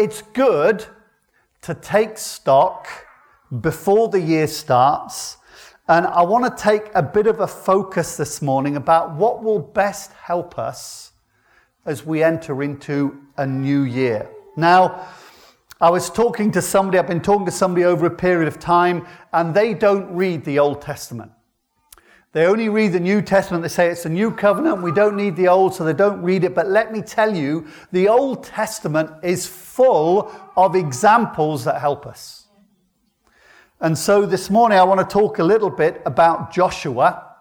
it's good to take stock before the year starts. And I want to take a bit of a focus this morning about what will best help us as we enter into a new year. Now, I was talking to somebody, I've been talking to somebody over a period of time, and they don't read the Old Testament. They only read the New Testament. They say it's the new covenant. We don't need the Old, so they don't read it. But let me tell you, the Old Testament is full of examples that help us. And so this morning, I want to talk a little bit about Joshua.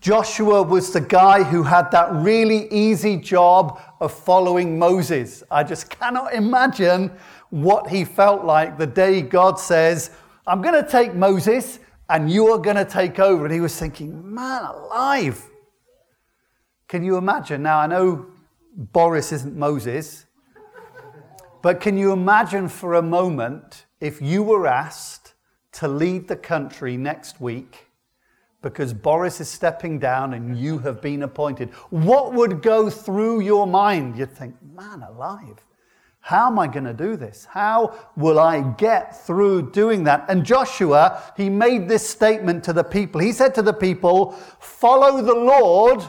Joshua was the guy who had that really easy job of following Moses. I just cannot imagine what he felt like the day God says, I'm going to take Moses and you are going to take over. And he was thinking, man alive. Can you imagine? Now, I know Boris isn't Moses, but can you imagine for a moment if you were asked to lead the country next week because Boris is stepping down and you have been appointed? What would go through your mind? You'd think, man alive. How am I going to do this? How will I get through doing that? And Joshua, he made this statement to the people. He said to the people, Follow the Lord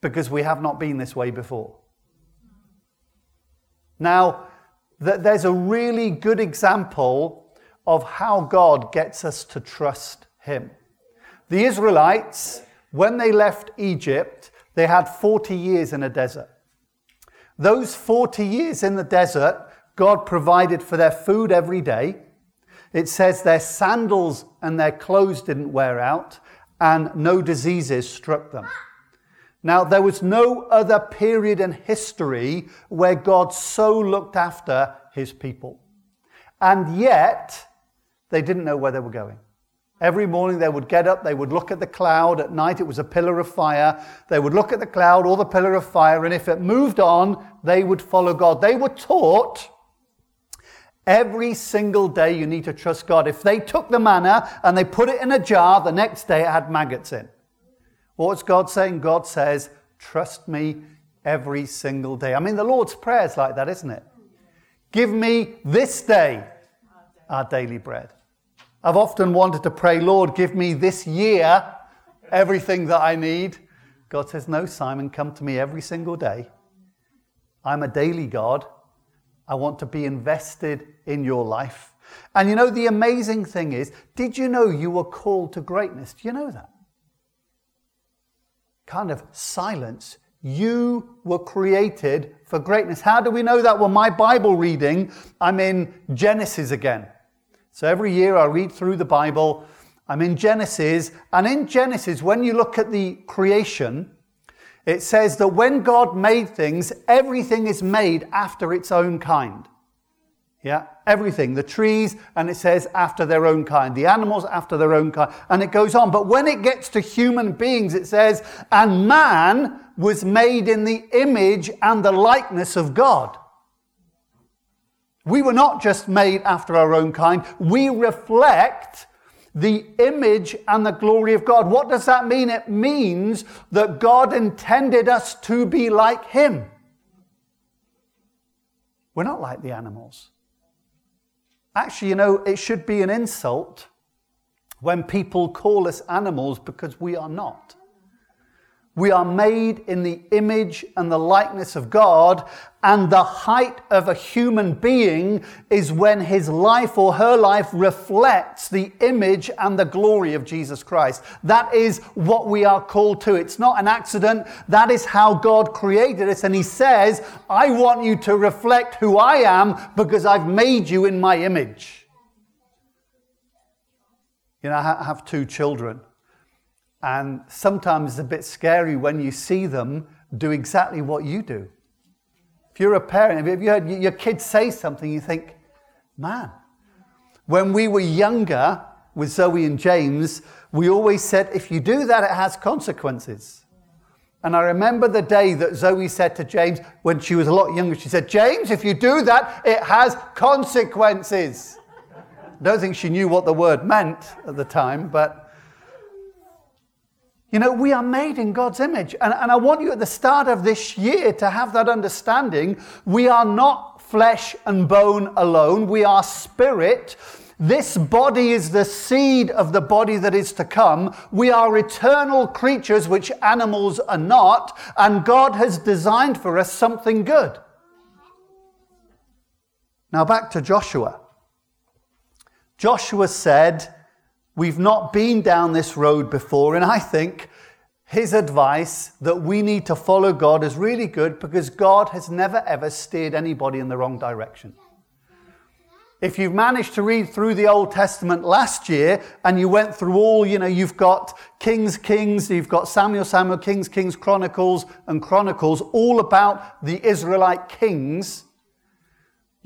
because we have not been this way before. Now, there's a really good example of how God gets us to trust Him. The Israelites, when they left Egypt, they had 40 years in a desert. Those 40 years in the desert, God provided for their food every day. It says their sandals and their clothes didn't wear out, and no diseases struck them. Now, there was no other period in history where God so looked after his people. And yet, they didn't know where they were going. Every morning they would get up, they would look at the cloud. At night it was a pillar of fire. They would look at the cloud or the pillar of fire, and if it moved on, they would follow God. They were taught every single day you need to trust God. If they took the manna and they put it in a jar, the next day it had maggots in. What's God saying? God says, Trust me every single day. I mean, the Lord's Prayer is like that, isn't it? Give me this day our daily bread. I've often wanted to pray, Lord, give me this year everything that I need. God says, No, Simon, come to me every single day. I'm a daily God. I want to be invested in your life. And you know, the amazing thing is, did you know you were called to greatness? Do you know that? Kind of silence. You were created for greatness. How do we know that? Well, my Bible reading, I'm in Genesis again. So every year I read through the Bible. I'm in Genesis. And in Genesis, when you look at the creation, it says that when God made things, everything is made after its own kind. Yeah, everything. The trees, and it says after their own kind. The animals after their own kind. And it goes on. But when it gets to human beings, it says, and man was made in the image and the likeness of God. We were not just made after our own kind, we reflect the image and the glory of God. What does that mean? It means that God intended us to be like Him. We're not like the animals. Actually, you know, it should be an insult when people call us animals because we are not. We are made in the image and the likeness of God, and the height of a human being is when his life or her life reflects the image and the glory of Jesus Christ. That is what we are called to. It's not an accident. That is how God created us. And he says, I want you to reflect who I am because I've made you in my image. You know, I have two children. And sometimes it's a bit scary when you see them do exactly what you do. If you're a parent, if you heard your kid say something, you think, man. When we were younger with Zoe and James, we always said, if you do that, it has consequences. And I remember the day that Zoe said to James, when she was a lot younger, she said, James, if you do that, it has consequences. I don't think she knew what the word meant at the time, but you know, we are made in God's image. And, and I want you at the start of this year to have that understanding. We are not flesh and bone alone. We are spirit. This body is the seed of the body that is to come. We are eternal creatures, which animals are not, and God has designed for us something good. Now, back to Joshua. Joshua said, We've not been down this road before, and I think his advice that we need to follow God is really good because God has never ever steered anybody in the wrong direction. If you've managed to read through the Old Testament last year and you went through all, you know, you've got Kings, Kings, you've got Samuel, Samuel, Kings, Kings, Chronicles, and Chronicles, all about the Israelite kings,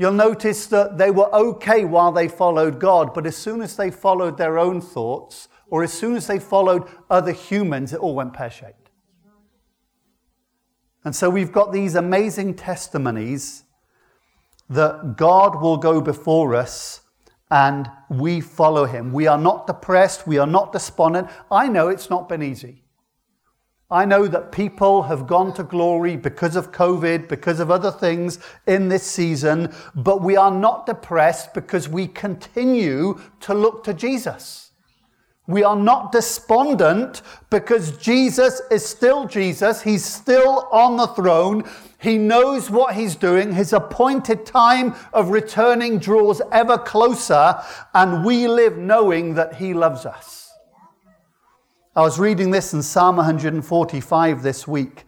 you'll notice that they were okay while they followed God, but as soon as they followed their own thoughts, or as soon as they followed other humans, it all went pear shaped. And so we've got these amazing testimonies that God will go before us and we follow him. We are not depressed, we are not despondent. I know it's not been easy. I know that people have gone to glory because of COVID, because of other things in this season, but we are not depressed because we continue to look to Jesus. We are not despondent because Jesus is still Jesus. He's still on the throne. He knows what he's doing. His appointed time of returning draws ever closer, and we live knowing that he loves us. I was reading this in Psalm 145 this week.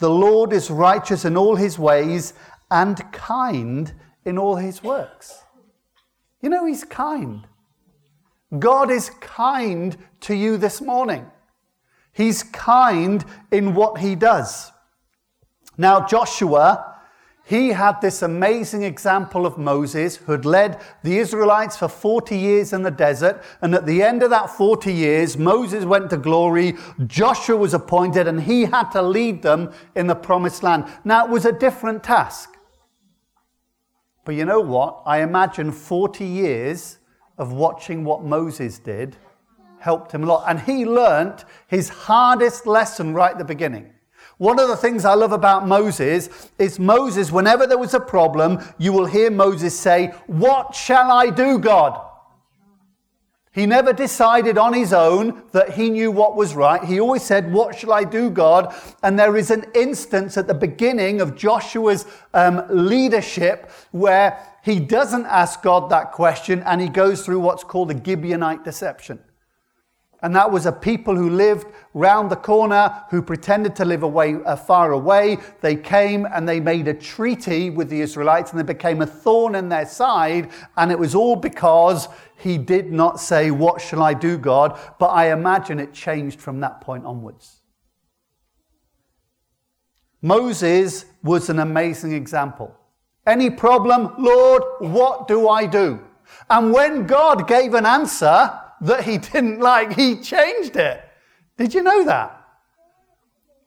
The Lord is righteous in all his ways and kind in all his works. You know, he's kind. God is kind to you this morning. He's kind in what he does. Now, Joshua, he had this amazing example of Moses who had led the Israelites for 40 years in the desert. And at the end of that 40 years, Moses went to glory, Joshua was appointed, and he had to lead them in the promised land. Now, it was a different task. But you know what? I imagine 40 years of watching what Moses did helped him a lot. And he learnt his hardest lesson right at the beginning. One of the things I love about Moses is Moses, whenever there was a problem, you will hear Moses say, What shall I do, God? He never decided on his own that he knew what was right. He always said, What shall I do, God? And there is an instance at the beginning of Joshua's um, leadership where he doesn't ask God that question and he goes through what's called a Gibeonite deception. And that was a people who lived round the corner, who pretended to live away, uh, far away. They came and they made a treaty with the Israelites and they became a thorn in their side. And it was all because he did not say, What shall I do, God? But I imagine it changed from that point onwards. Moses was an amazing example. Any problem? Lord, what do I do? And when God gave an answer that he didn't like, he changed it. Did you know that?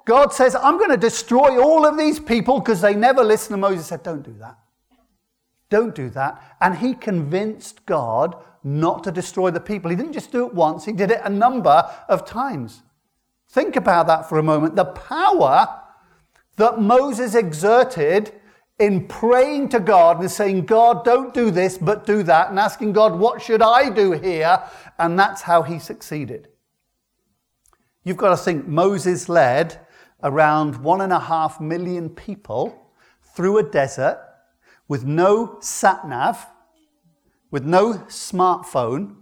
God says, I'm going to destroy all of these people because they never listen. And Moses said, Don't do that. Don't do that. And he convinced God not to destroy the people. He didn't just do it once, he did it a number of times. Think about that for a moment. The power that Moses exerted in praying to God and saying, God, don't do this, but do that, and asking God, what should I do here? And that's how he succeeded. You've got to think Moses led around one and a half million people through a desert with no sat nav, with no smartphone,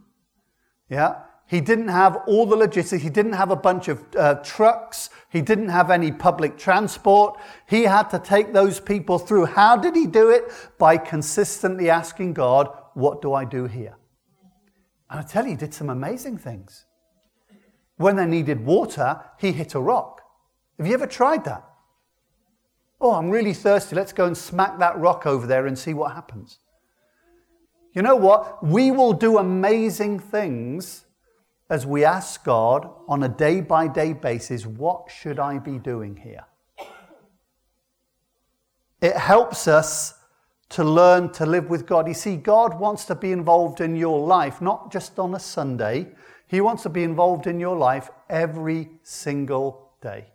yeah, he didn't have all the logistics. He didn't have a bunch of uh, trucks. He didn't have any public transport. He had to take those people through. How did he do it? By consistently asking God, What do I do here? And I tell you, he did some amazing things. When they needed water, he hit a rock. Have you ever tried that? Oh, I'm really thirsty. Let's go and smack that rock over there and see what happens. You know what? We will do amazing things as we ask God on a day by day basis, what should I be doing here? It helps us to learn to live with God. You see, God wants to be involved in your life, not just on a Sunday. He wants to be involved in your life every single day.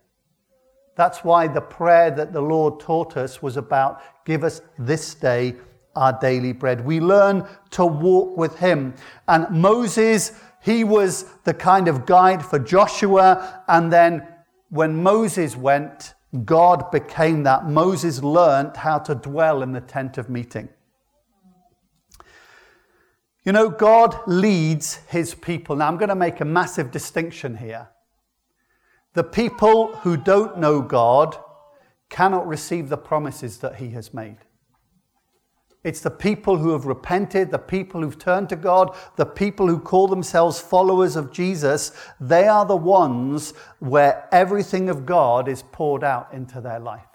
That's why the prayer that the Lord taught us was about Give us this day our daily bread. We learn to walk with him. And Moses, he was the kind of guide for Joshua. And then when Moses went, God became that. Moses learned how to dwell in the tent of meeting. You know, God leads his people. Now, I'm going to make a massive distinction here. The people who don't know God cannot receive the promises that he has made. It's the people who have repented, the people who've turned to God, the people who call themselves followers of Jesus. They are the ones where everything of God is poured out into their life.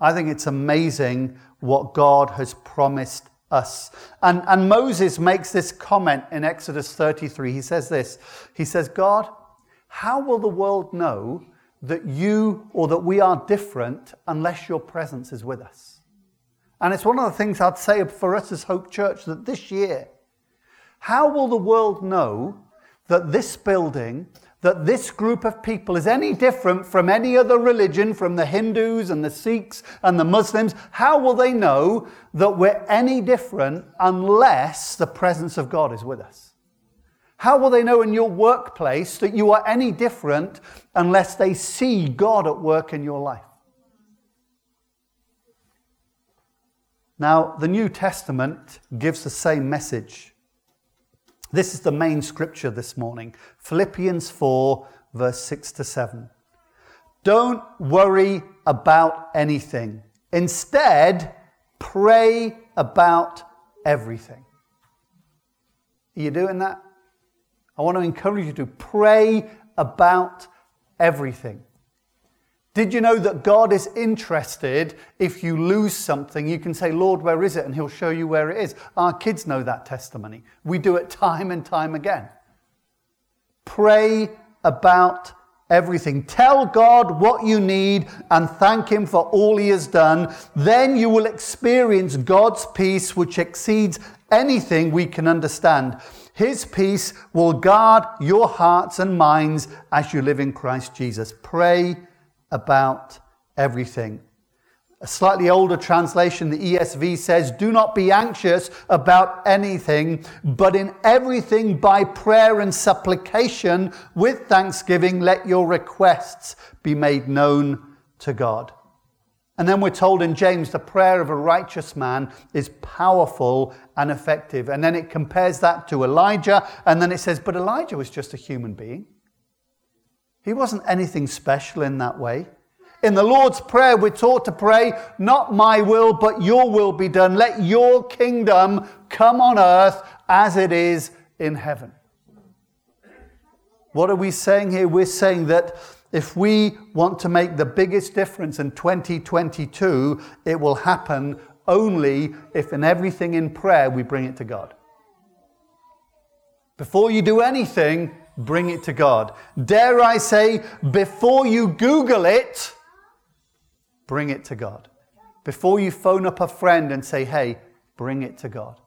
I think it's amazing what God has promised us. And, and Moses makes this comment in Exodus 33. He says this He says, God, how will the world know that you or that we are different unless your presence is with us? And it's one of the things I'd say for us as Hope Church that this year, how will the world know that this building, that this group of people is any different from any other religion, from the Hindus and the Sikhs and the Muslims? How will they know that we're any different unless the presence of God is with us? How will they know in your workplace that you are any different unless they see God at work in your life? Now, the New Testament gives the same message. This is the main scripture this morning Philippians 4, verse 6 to 7. Don't worry about anything. Instead, pray about everything. Are you doing that? I want to encourage you to pray about everything. Did you know that God is interested if you lose something? You can say, Lord, where is it? And He'll show you where it is. Our kids know that testimony. We do it time and time again. Pray about everything. Tell God what you need and thank Him for all He has done. Then you will experience God's peace, which exceeds anything we can understand. His peace will guard your hearts and minds as you live in Christ Jesus. Pray about everything. A slightly older translation, the ESV says, Do not be anxious about anything, but in everything by prayer and supplication with thanksgiving, let your requests be made known to God. And then we're told in James, the prayer of a righteous man is powerful and effective. And then it compares that to Elijah, and then it says, But Elijah was just a human being. He wasn't anything special in that way. In the Lord's Prayer, we're taught to pray, not my will, but your will be done. Let your kingdom come on earth as it is in heaven. What are we saying here? We're saying that if we want to make the biggest difference in 2022, it will happen only if in everything in prayer we bring it to God. Before you do anything, bring it to God. Dare I say, before you Google it, bring it to God. Before you phone up a friend and say, hey, bring it to God.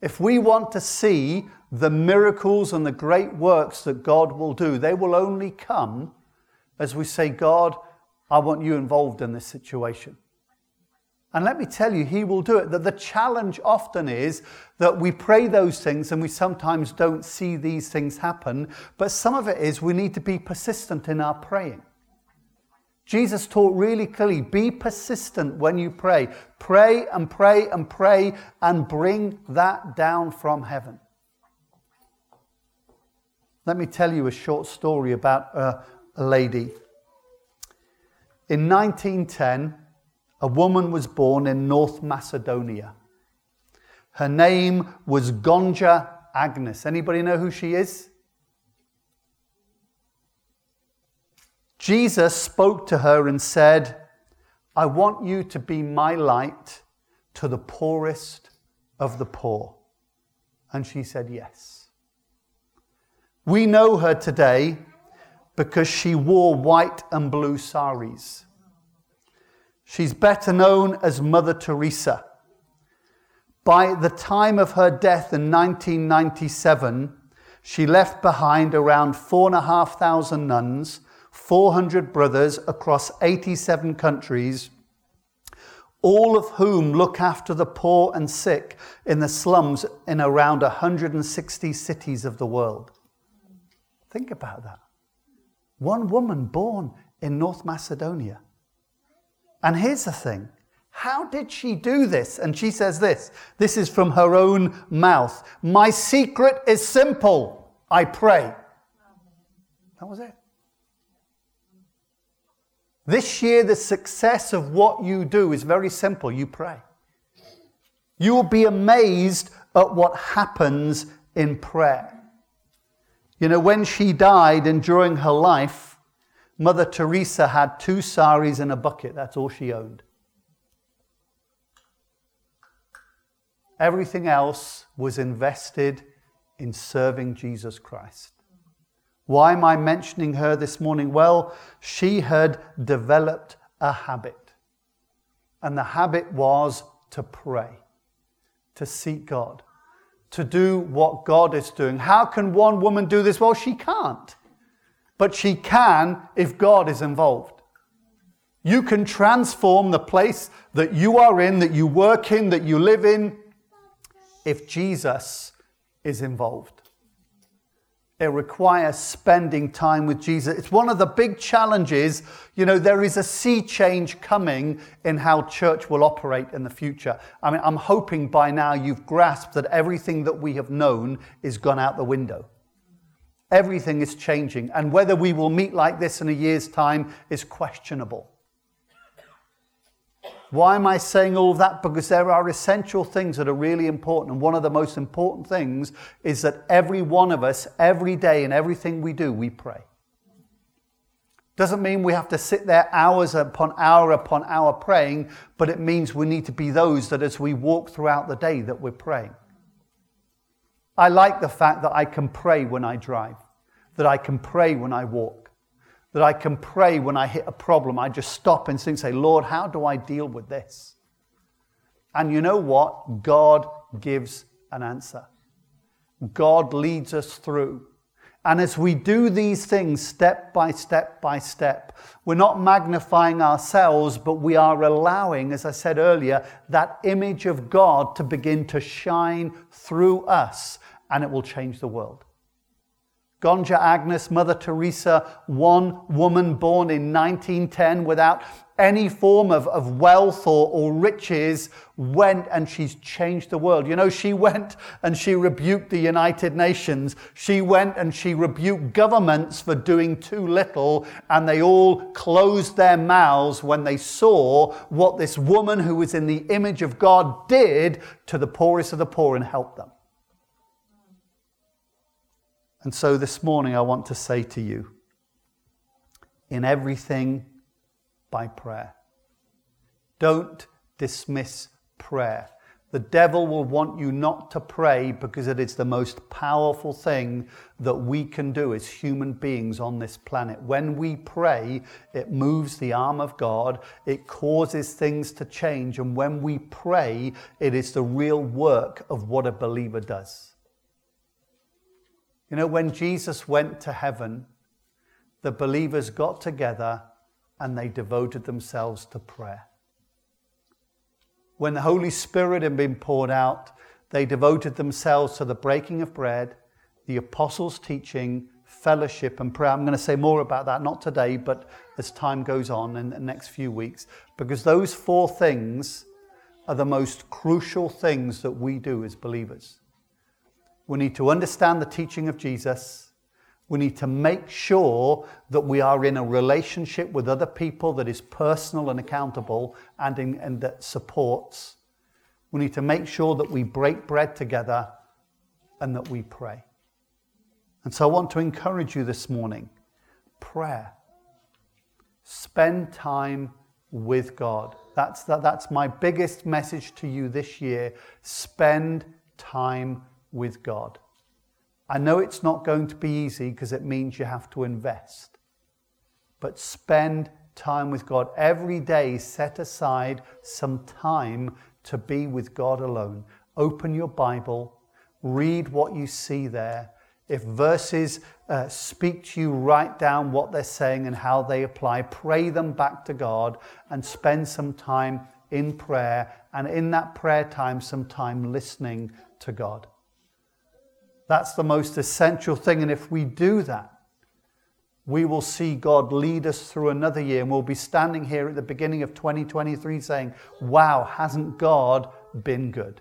If we want to see the miracles and the great works that God will do, they will only come as we say, God, I want you involved in this situation. And let me tell you, he will do it. That the challenge often is that we pray those things and we sometimes don't see these things happen. But some of it is we need to be persistent in our praying. Jesus taught really clearly be persistent when you pray. Pray and pray and pray and bring that down from heaven. Let me tell you a short story about a, a lady. In 1910, a woman was born in North Macedonia. Her name was Gonxha Agnes. Anybody know who she is? Jesus spoke to her and said, I want you to be my light to the poorest of the poor. And she said, Yes. We know her today because she wore white and blue saris. She's better known as Mother Teresa. By the time of her death in 1997, she left behind around 4,500 nuns, 400 brothers across 87 countries, all of whom look after the poor and sick in the slums in around 160 cities of the world. Think about that. One woman born in North Macedonia. And here's the thing how did she do this? And she says this this is from her own mouth. My secret is simple. I pray. That was it. This year, the success of what you do is very simple. You pray. You will be amazed at what happens in prayer. You know, when she died and during her life, Mother Teresa had two saris and a bucket. That's all she owned. Everything else was invested in serving Jesus Christ. Why am I mentioning her this morning? Well, she had developed a habit. And the habit was to pray, to seek God, to do what God is doing. How can one woman do this? Well, she can't. But she can if God is involved. You can transform the place that you are in, that you work in, that you live in, if Jesus is involved. It requires spending time with Jesus. It's one of the big challenges. You know, there is a sea change coming in how church will operate in the future. I mean, I'm hoping by now you've grasped that everything that we have known is gone out the window. Everything is changing. And whether we will meet like this in a year's time is questionable. Why am I saying all of that? Because there are essential things that are really important. And one of the most important things is that every one of us, every day, in everything we do, we pray. Doesn't mean we have to sit there hours upon hour upon hour praying, but it means we need to be those that as we walk throughout the day that we're praying. I like the fact that I can pray when I drive, that I can pray when I walk that I can pray when I hit a problem. I just stop and say, Lord, how do I deal with this? And you know what? God gives an answer. God leads us through. And as we do these things step by step by step, we're not magnifying ourselves, but we are allowing, as I said earlier, that image of God to begin to shine through us, and it will change the world. Gonxha Agnes, Mother Teresa, one woman born in 1910 without any form of, of wealth or, or riches, went and she's changed the world. You know, she went and she rebuked the United Nations. She went and she rebuked governments for doing too little, and they all closed their mouths when they saw what this woman who was in the image of God did to the poorest of the poor and helped them. And so this morning, I want to say to you in everything by prayer. Don't dismiss prayer. The devil will want you not to pray because it is the most powerful thing that we can do as human beings on this planet. When we pray, it moves the arm of God, it causes things to change. And when we pray, it is the real work of what a believer does. You know, when Jesus went to heaven, the believers got together and they devoted themselves to prayer. When the Holy Spirit had been poured out, they devoted themselves to the breaking of bread, the apostles' teaching, fellowship, and prayer. I'm going to say more about that, not today, but as time goes on in the next few weeks, because those four things are the most crucial things that we do as believers. We need to understand the teaching of Jesus. We need to make sure that we are in a relationship with other people that is personal and accountable and, in, and that supports. We need to make sure that we break bread together and that we pray. And so I want to encourage you this morning prayer. Spend time with God. That's, that, that's my biggest message to you this year. Spend time with God. I know it's not going to be easy because it means you have to invest. But spend time with God. Every day, set aside some time to be with God alone. Open your Bible, read what you see there. If verses uh, speak to you, write down what they're saying and how they apply. Pray them back to God and spend some time in prayer, and in that prayer time, some time listening to God. That's the most essential thing. And if we do that, we will see God lead us through another year. And we'll be standing here at the beginning of 2023 saying, Wow, hasn't God been good?